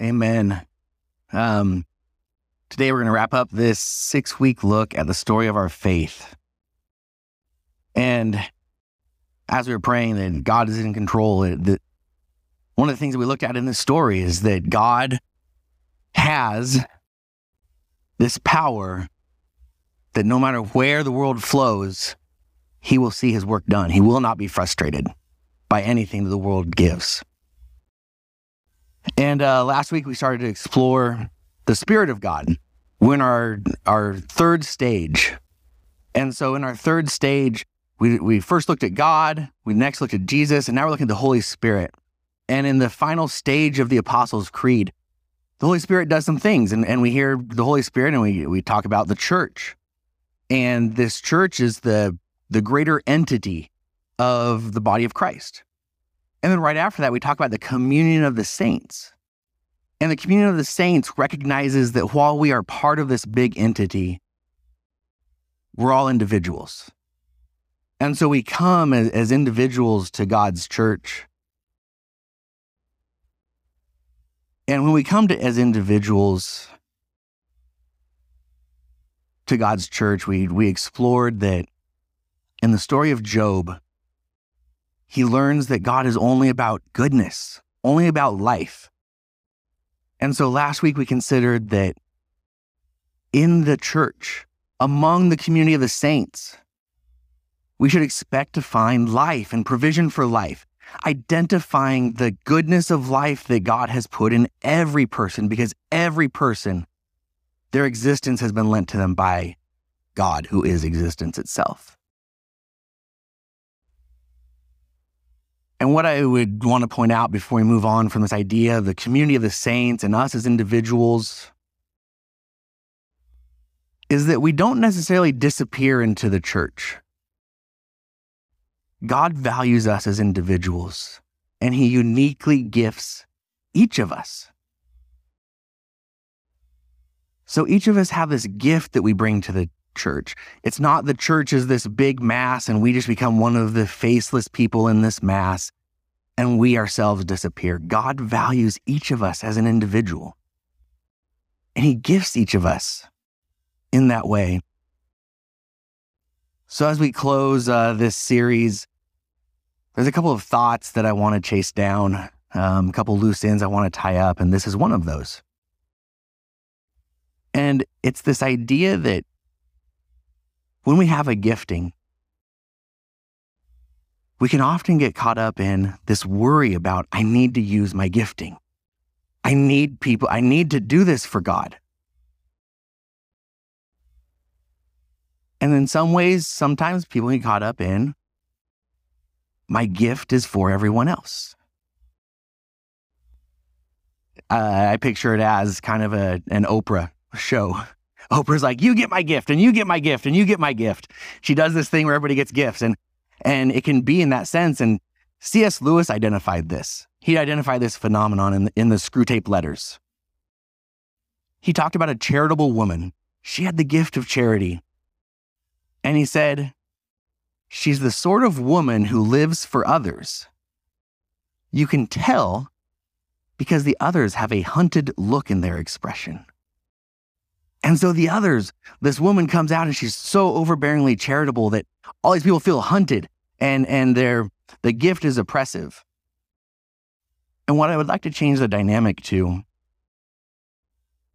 Amen. Um, today we're going to wrap up this six week look at the story of our faith. And as we were praying that God is in control, that one of the things that we looked at in this story is that God has this power that no matter where the world flows, he will see his work done. He will not be frustrated by anything that the world gives. And uh, last week we started to explore the Spirit of God. We're in our, our third stage. And so in our third stage, we, we first looked at God, we next looked at Jesus, and now we're looking at the Holy Spirit. And in the final stage of the Apostles' Creed, the Holy Spirit does some things, and, and we hear the Holy Spirit and we, we talk about the church. And this church is the, the greater entity of the body of Christ. And then right after that, we talk about the communion of the saints. And the communion of the saints recognizes that while we are part of this big entity, we're all individuals. And so we come as, as individuals to God's church. And when we come to as individuals to God's church, we, we explored that in the story of Job, he learns that God is only about goodness, only about life. And so last week we considered that in the church, among the community of the saints, we should expect to find life and provision for life, identifying the goodness of life that God has put in every person, because every person, their existence has been lent to them by God, who is existence itself. And what I would want to point out before we move on from this idea of the community of the saints and us as individuals is that we don't necessarily disappear into the church. God values us as individuals, and He uniquely gifts each of us. So each of us have this gift that we bring to the church. It's not the church is this big mass and we just become one of the faceless people in this mass and we ourselves disappear. God values each of us as an individual. And he gifts each of us in that way. So, as we close uh, this series, there's a couple of thoughts that I want to chase down, um, a couple loose ends I want to tie up, and this is one of those. And it's this idea that when we have a gifting, we can often get caught up in this worry about, I need to use my gifting. I need people, I need to do this for God. And in some ways, sometimes people get caught up in, my gift is for everyone else. Uh, I picture it as kind of a, an Oprah show Oprah's like, you get my gift and you get my gift and you get my gift. She does this thing where everybody gets gifts and and it can be in that sense. And C.S. Lewis identified this. He identified this phenomenon in the, in the Screwtape Letters. He talked about a charitable woman. She had the gift of charity. And he said, She's the sort of woman who lives for others. You can tell because the others have a hunted look in their expression. And so the others, this woman comes out and she's so overbearingly charitable that all these people feel hunted and, and their, the gift is oppressive. And what I would like to change the dynamic to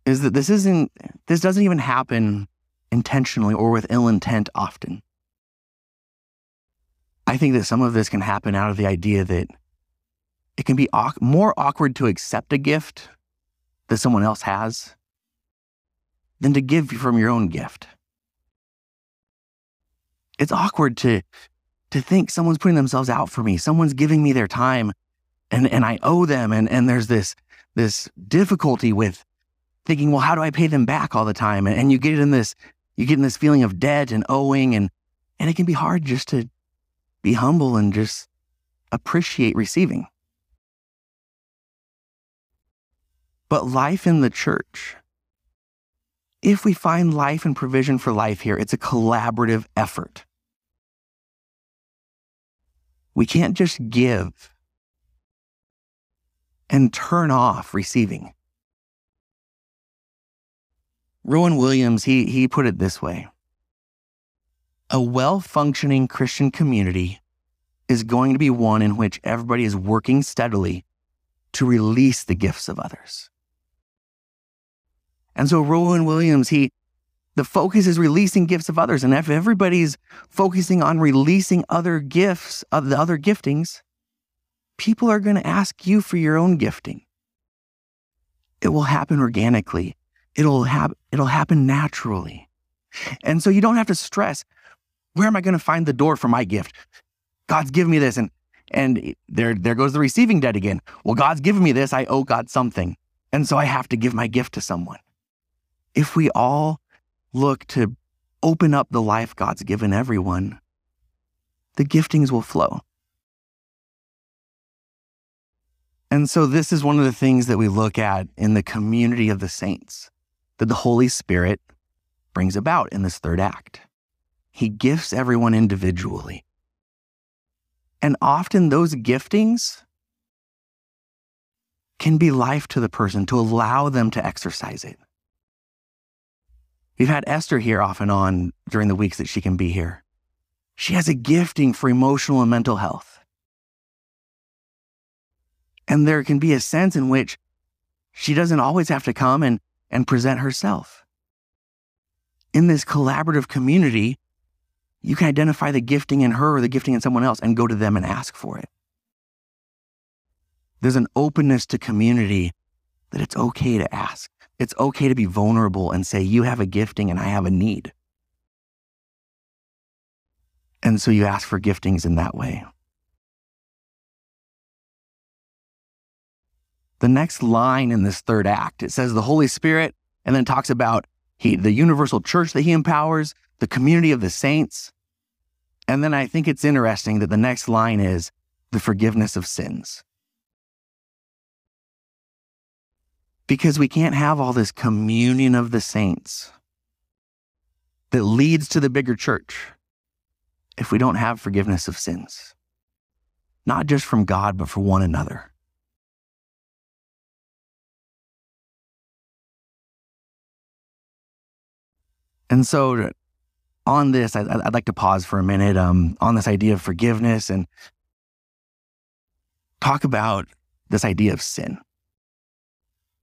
is that this isn't, this doesn't even happen intentionally or with ill intent often. I think that some of this can happen out of the idea that it can be au- more awkward to accept a gift that someone else has than to give from your own gift. It's awkward to, to think someone's putting themselves out for me, someone's giving me their time and, and I owe them. And, and there's this, this difficulty with thinking, well, how do I pay them back all the time? And, and you get in this, you get in this feeling of debt and owing and, and it can be hard just to be humble and just appreciate receiving. But life in the church, if we find life and provision for life here, it's a collaborative effort. We can't just give and turn off receiving. Rowan Williams, he, he put it this way A well functioning Christian community is going to be one in which everybody is working steadily to release the gifts of others. And so Rowan Williams, he the focus is releasing gifts of others. And if everybody's focusing on releasing other gifts of the other giftings, people are going to ask you for your own gifting. It will happen organically. It'll, hap- it'll happen naturally. And so you don't have to stress, where am I going to find the door for my gift? God's given me this. And, and there, there goes the receiving debt again. Well, God's given me this. I owe God something. And so I have to give my gift to someone if we all look to open up the life God's given everyone, the giftings will flow. And so, this is one of the things that we look at in the community of the saints that the Holy Spirit brings about in this third act. He gifts everyone individually. And often, those giftings can be life to the person to allow them to exercise it. We've had Esther here off and on during the weeks that she can be here. She has a gifting for emotional and mental health. And there can be a sense in which she doesn't always have to come and, and present herself. In this collaborative community, you can identify the gifting in her or the gifting in someone else and go to them and ask for it. There's an openness to community that it's okay to ask. It's okay to be vulnerable and say, You have a gifting and I have a need. And so you ask for giftings in that way. The next line in this third act, it says the Holy Spirit, and then talks about he, the universal church that he empowers, the community of the saints. And then I think it's interesting that the next line is the forgiveness of sins. Because we can't have all this communion of the saints that leads to the bigger church if we don't have forgiveness of sins, not just from God, but for one another. And so, on this, I'd, like to pause for a minute um, on this idea of forgiveness and talk about this idea of sin.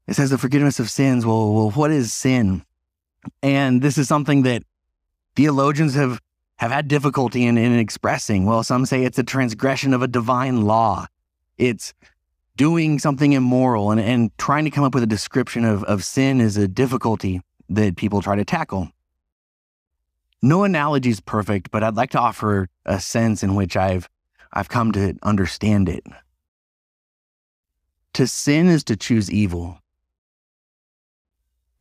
It says the forgiveness of sins. Well, well, what is sin? And this is something that theologians have, have had difficulty in, in expressing. Well, some say it's a transgression of a divine law. It's doing something immoral and, and trying to come up with a description of, of sin is a difficulty that people try to tackle. No analogy is perfect, but I'd like to offer a sense in which I've I've come to understand it. To sin is to choose evil.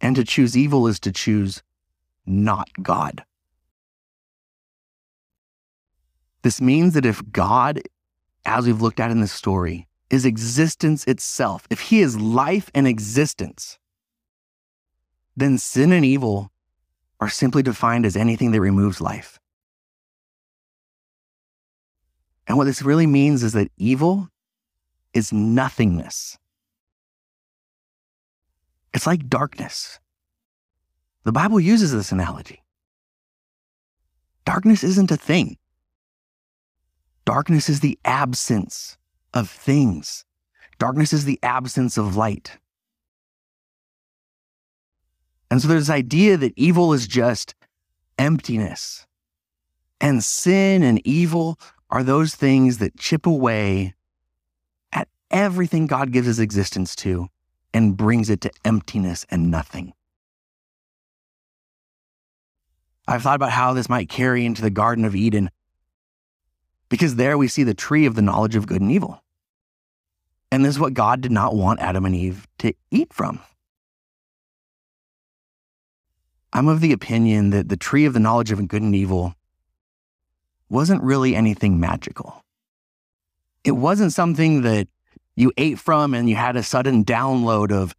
And to choose evil is to choose not God. This means that if God, as we've looked at in this story, is existence itself, if he is life and existence, then sin and evil are simply defined as anything that removes life. And what this really means is that evil is nothingness. It's like darkness. The Bible uses this analogy. Darkness isn't a thing. Darkness is the absence of things. Darkness is the absence of light. And so there's this idea that evil is just emptiness. And sin and evil are those things that chip away at everything God gives his existence to and brings it to emptiness and nothing. I've thought about how this might carry into the Garden of Eden, because there we see the tree of the knowledge of good and evil. And this is what God did not want Adam and Eve to eat from. I'm of the opinion that the tree of the knowledge of good and evil wasn't really anything magical. It wasn't something that you ate from and you had a sudden download of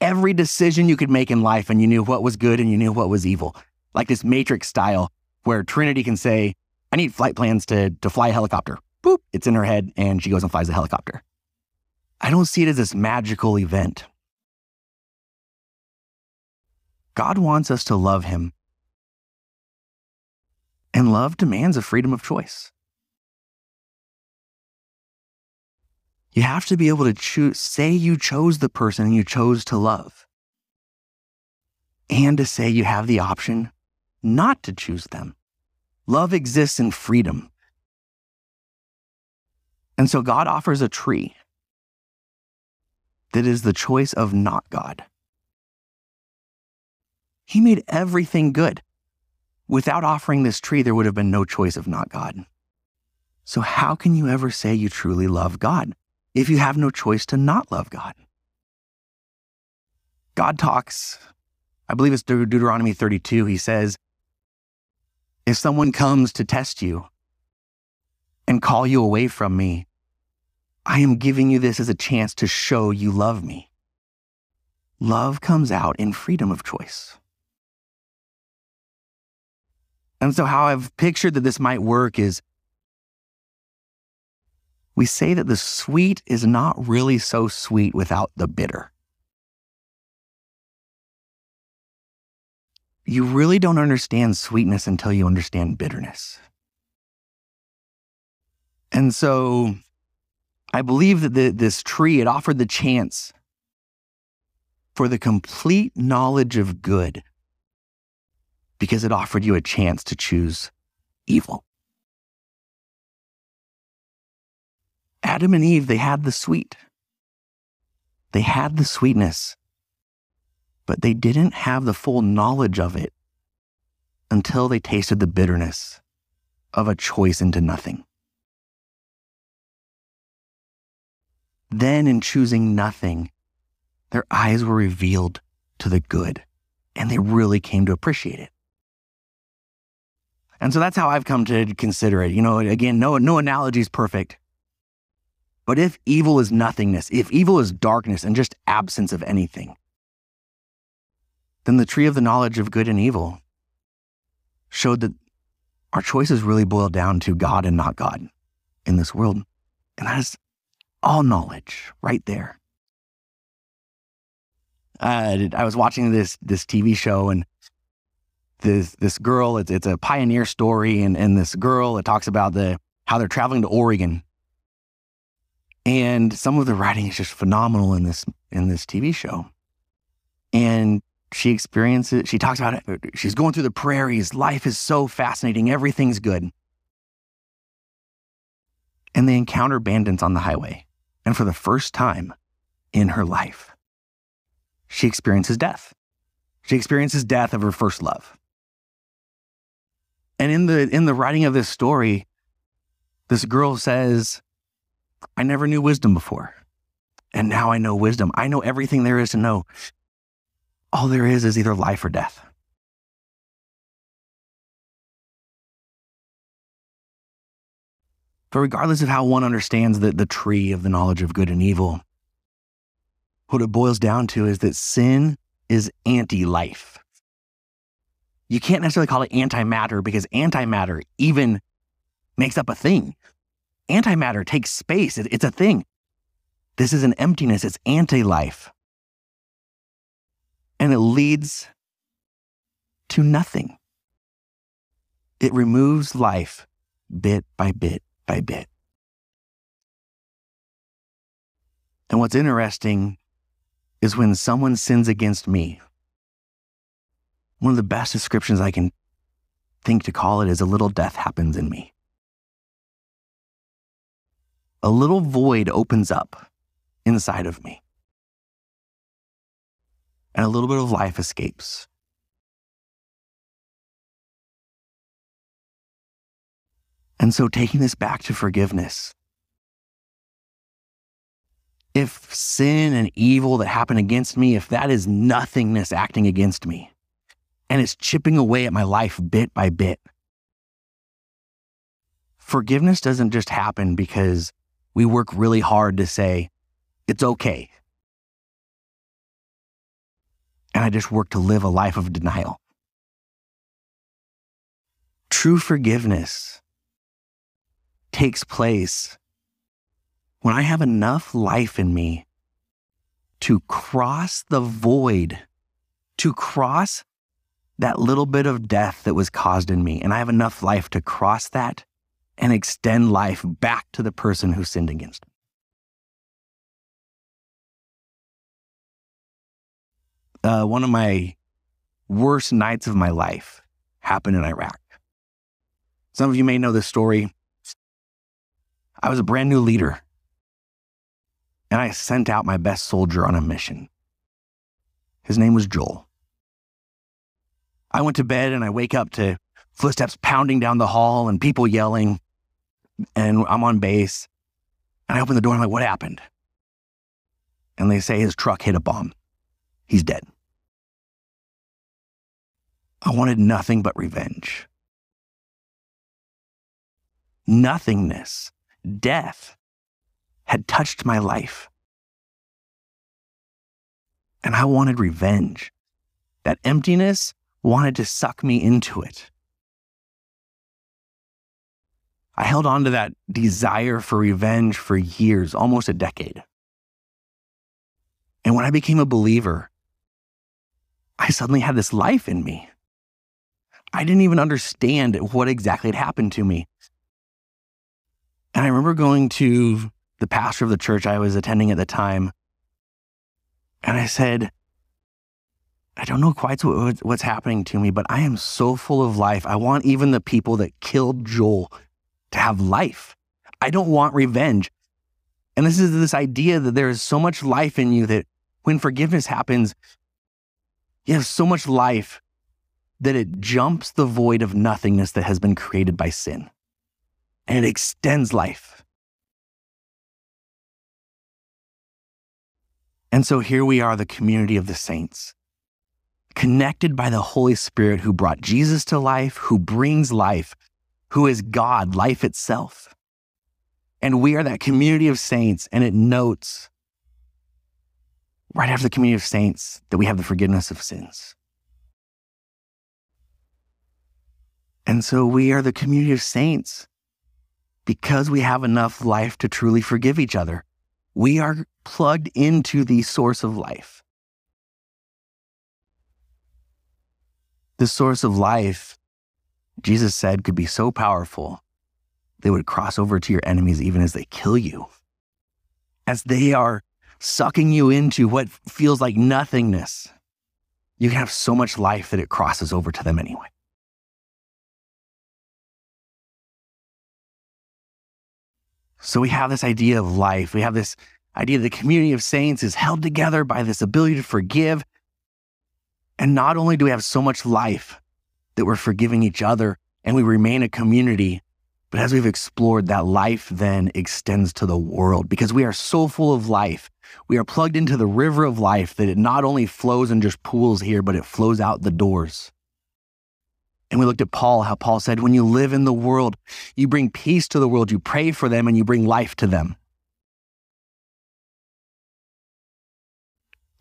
every decision you could make in life and you knew what was good and you knew what was evil. Like this matrix style where Trinity can say, I need flight plans to, to fly a helicopter. Boop, it's in her head and she goes and flies the helicopter. I don't see it as this magical event. God wants us to love him. And love demands a freedom of choice. You have to be able to choose, say you chose the person you chose to love, and to say you have the option not to choose them. Love exists in freedom. And so God offers a tree that is the choice of not God. He made everything good. Without offering this tree, there would have been no choice of not God. So, how can you ever say you truly love God if you have no choice to not love God? God talks, I believe it's De- Deuteronomy 32. He says, If someone comes to test you and call you away from me, I am giving you this as a chance to show you love me. Love comes out in freedom of choice. And so, how I've pictured that this might work is we say that the sweet is not really so sweet without the bitter. You really don't understand sweetness until you understand bitterness. And so I believe that the, this tree, it offered the chance for the complete knowledge of good because it offered you a chance to choose evil. Adam and Eve, they had the sweet. They had the sweetness, but they didn't have the full knowledge of it until they tasted the bitterness of a choice into nothing. Then, in choosing nothing, their eyes were revealed to the good, and they really came to appreciate it. And so that's how I've come to consider it. You know, again, no, no analogy is perfect. But if evil is nothingness, if evil is darkness and just absence of anything, then the tree of the knowledge of good and evil showed that our choices really boil down to God and not God in this world. And that is all knowledge right there. Uh, I was watching this this TV show and this this girl it's it's a pioneer story and and this girl it talks about the how they're traveling to Oregon and some of the writing is just phenomenal in this in this TV show and she experiences she talks about it she's going through the prairies life is so fascinating everything's good and they encounter bandits on the highway and for the first time in her life, she experiences death. She experiences death of her first love. And in the in the writing of this story, this girl says, I never knew wisdom before. And now I know wisdom. I know everything there is to know. All there is is either life or death. But regardless of how one understands the, the tree of the knowledge of good and evil, what it boils down to is that sin is anti life. You can't necessarily call it antimatter because antimatter even makes up a thing. Antimatter takes space, it, it's a thing. This is an emptiness, it's anti life. And it leads to nothing. It removes life bit by bit by bit. And what's interesting is when someone sins against me, one of the best descriptions I can think to call it is a little death happens in me. A little void opens up inside of me, and a little bit of life escapes. And so taking this back to forgiveness. If sin and evil that happen against me, if that is nothingness acting against me, and it's chipping away at my life bit by bit, forgiveness doesn't just happen because we work really hard to say, it's okay. And I just work to live a life of denial. True forgiveness takes place when I have enough life in me to cross the void, to cross that little bit of death that was caused in me, and I have enough life to cross that and extend life back to the person who sinned against me. Uh, one of my worst nights of my life happened in Iraq. Some of you may know this story. I was a brand new leader, and I sent out my best soldier on a mission. His name was Joel. I went to bed and I wake up to footsteps pounding down the hall and people yelling, and I'm on base. And I open the door and I'm like, what happened? And they say his truck hit a bomb. He's dead. I wanted nothing but revenge. Nothingness, death had touched my life. And I wanted revenge. That emptiness wanted to suck me into it. I held on to that desire for revenge for years, almost a decade. And when I became a believer, I suddenly had this life in me. I didn't even understand what exactly had happened to me. And I remember going to the pastor of the church I was attending at the time, and I said, I don't know quite what's happening to me, but I am so full of life. I want even the people that killed Joel to have life. I don't want revenge. And this is this idea that there is so much life in you that when forgiveness happens, you have so much life that it jumps the void of nothingness that has been created by sin and it extends life. And so here we are, the community of the saints, connected by the Holy Spirit who brought Jesus to life, who brings life, who is God, life itself. And we are that community of saints, and it notes right after the community of saints that we have the forgiveness of sins. And so we are the community of saints because we have enough life to truly forgive each other. We are plugged into the source of life. The source of life Jesus said could be so powerful, they would cross over to your enemies even as they kill you. As they are sucking you into what feels like nothingness, you can have so much life that it crosses over to them anyway. So we have this idea of life. We have this idea that the community of saints is held together by this ability to forgive. And not only do we have so much life, that we're forgiving each other and we remain a community. But as we've explored, that life then extends to the world because we are so full of life. We are plugged into the river of life that it not only flows and just pools here, but it flows out the doors. And we looked at Paul, how Paul said, when you live in the world, you bring peace to the world, you pray for them, and you bring life to them.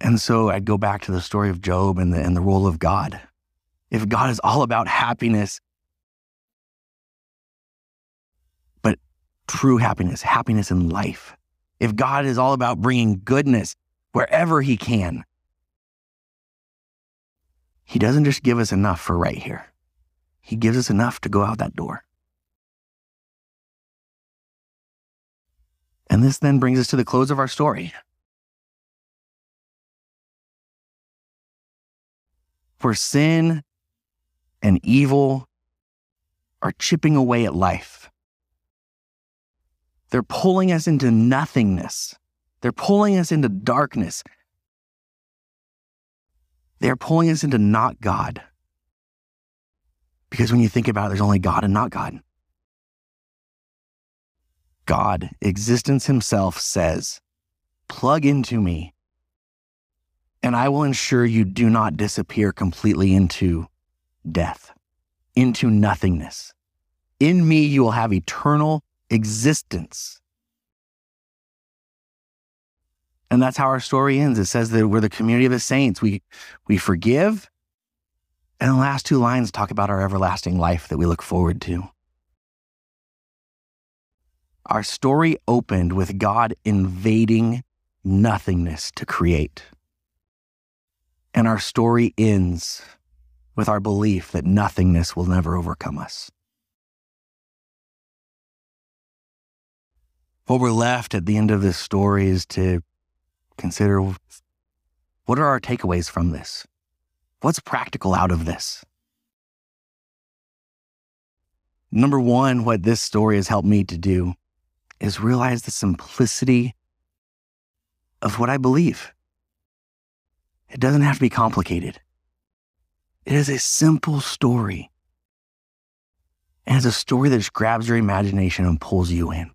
And so I'd go back to the story of Job and the, and the role of God if God is all about happiness, true happiness, happiness in life, if God is all about bringing goodness wherever He can, He doesn't just give us enough for right here, He gives us enough to go out that door. And this then brings us to the close of our story. For sin and evil are chipping away at life. They're pulling us into nothingness. They're pulling us into darkness. They're pulling us into not God. Because when you think about it, there's only God and not God. God, existence himself, says, plug into me, and I will ensure you do not disappear completely into death, into nothingness. In me, you will have eternal existence. And that's how our story ends. It says that we're the community of the saints. We, we forgive. And the last two lines talk about our everlasting life that we look forward to. Our story opened with God invading nothingness to create. And our story ends with our belief that nothingness will never overcome us. What we're left at the end of this story is to consider what are our takeaways from this? What's practical out of this? Number one, what this story has helped me to do is realize the simplicity of what I believe. It doesn't have to be complicated. It is a simple story. And it's a story that just grabs your imagination and pulls you in.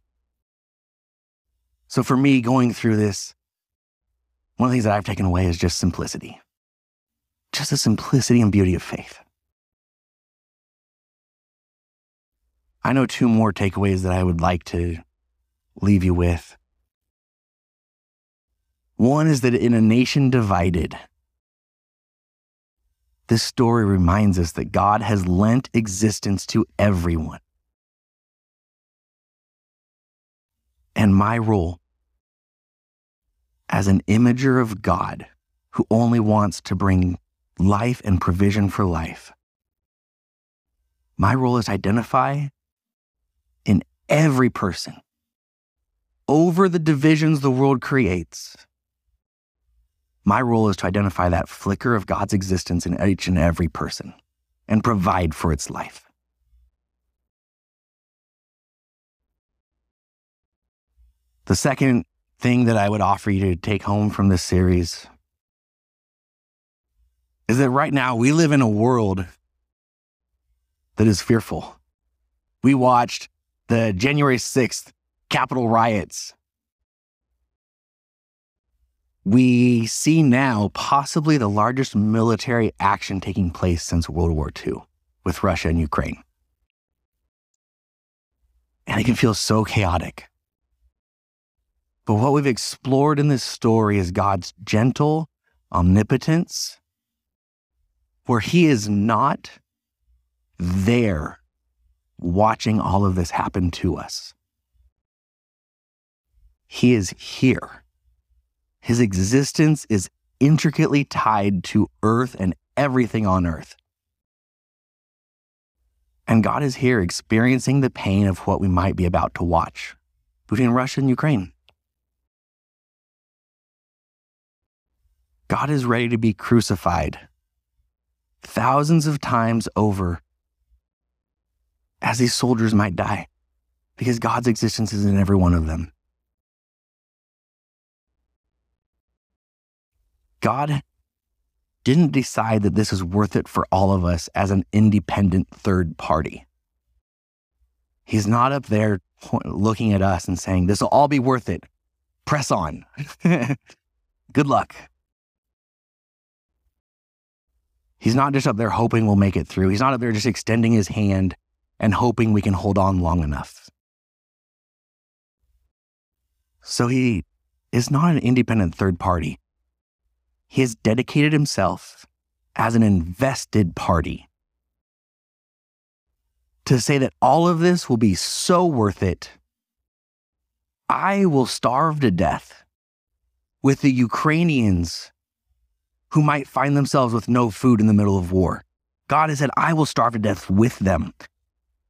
So for me, going through this, one of the things that I've taken away is just simplicity. Just the simplicity and beauty of faith. I know two more takeaways that I would like to leave you with. One is that in a nation divided, this story reminds us that God has lent existence to everyone. And my role as an imager of God who only wants to bring life and provision for life. My role is to identify in every person over the divisions the world creates. My role is to identify that flicker of God's existence in each and every person and provide for its life. The second thing that I would offer you to take home from this series is that right now we live in a world that is fearful. We watched the January 6th Capitol riots. We see now possibly the largest military action taking place since World War II with Russia and Ukraine. And it can feel so chaotic. But what we've explored in this story is God's gentle omnipotence, where He is not there watching all of this happen to us. He is here. His existence is intricately tied to earth and everything on earth. And God is here experiencing the pain of what we might be about to watch between Russia and Ukraine. God is ready to be crucified thousands of times over as these soldiers might die because God's existence is in every one of them. God didn't decide that this is worth it for all of us as an independent third party. He's not up there looking at us and saying, This will all be worth it. Press on. Good luck. He's not just up there hoping we'll make it through. He's not up there just extending his hand and hoping we can hold on long enough. So he is not an independent third party. He has dedicated himself as an invested party to say that all of this will be so worth it. I will starve to death with the Ukrainians who might find themselves with no food in the middle of war. God has said, I will starve to death with them.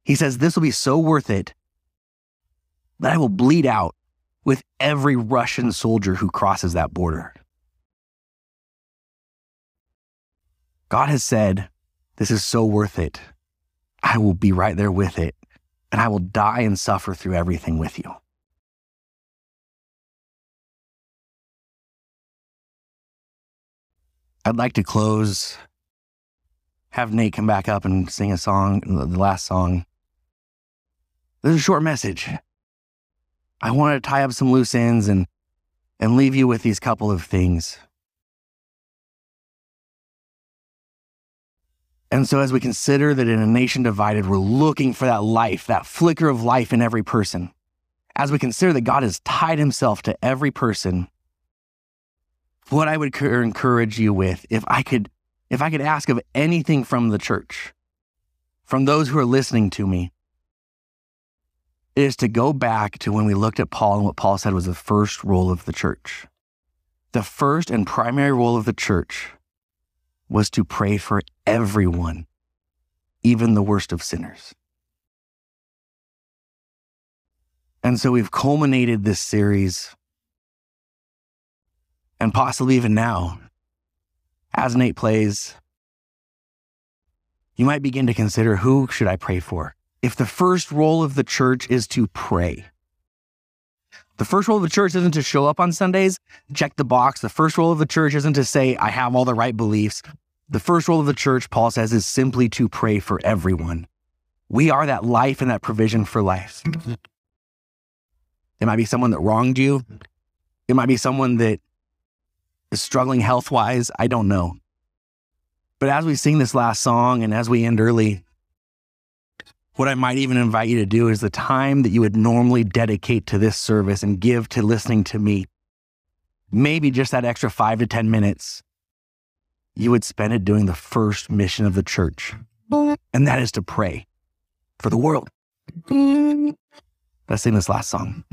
He says, This will be so worth it that I will bleed out with every Russian soldier who crosses that border. God has said, This is so worth it. I will be right there with it, and I will die and suffer through everything with you. I'd like to close, have Nate come back up and sing a song, the last song. There's a short message. I want to tie up some loose ends and, and leave you with these couple of things. And so, as we consider that in a nation divided, we're looking for that life, that flicker of life in every person, as we consider that God has tied himself to every person, what I would encourage you with, if I could, if I could ask of anything from the church, from those who are listening to me, is to go back to when we looked at Paul and what Paul said was the first role of the church. The first and primary role of the church was to pray for everyone, even the worst of sinners. And so we've culminated this series, and possibly even now, as Nate plays, you might begin to consider who should I pray for? If the first role of the church is to pray, the first role of the church isn't to show up on Sundays, check the box. The first role of the church isn't to say, I have all the right beliefs. The first role of the church, Paul says, is simply to pray for everyone. We are that life and that provision for life. It might be someone that wronged you. It might be someone that is struggling health wise. I don't know. But as we sing this last song and as we end early, what I might even invite you to do is the time that you would normally dedicate to this service and give to listening to me, maybe just that extra five to 10 minutes, you would spend it doing the first mission of the church. And that is to pray for the world. Let's sing this last song.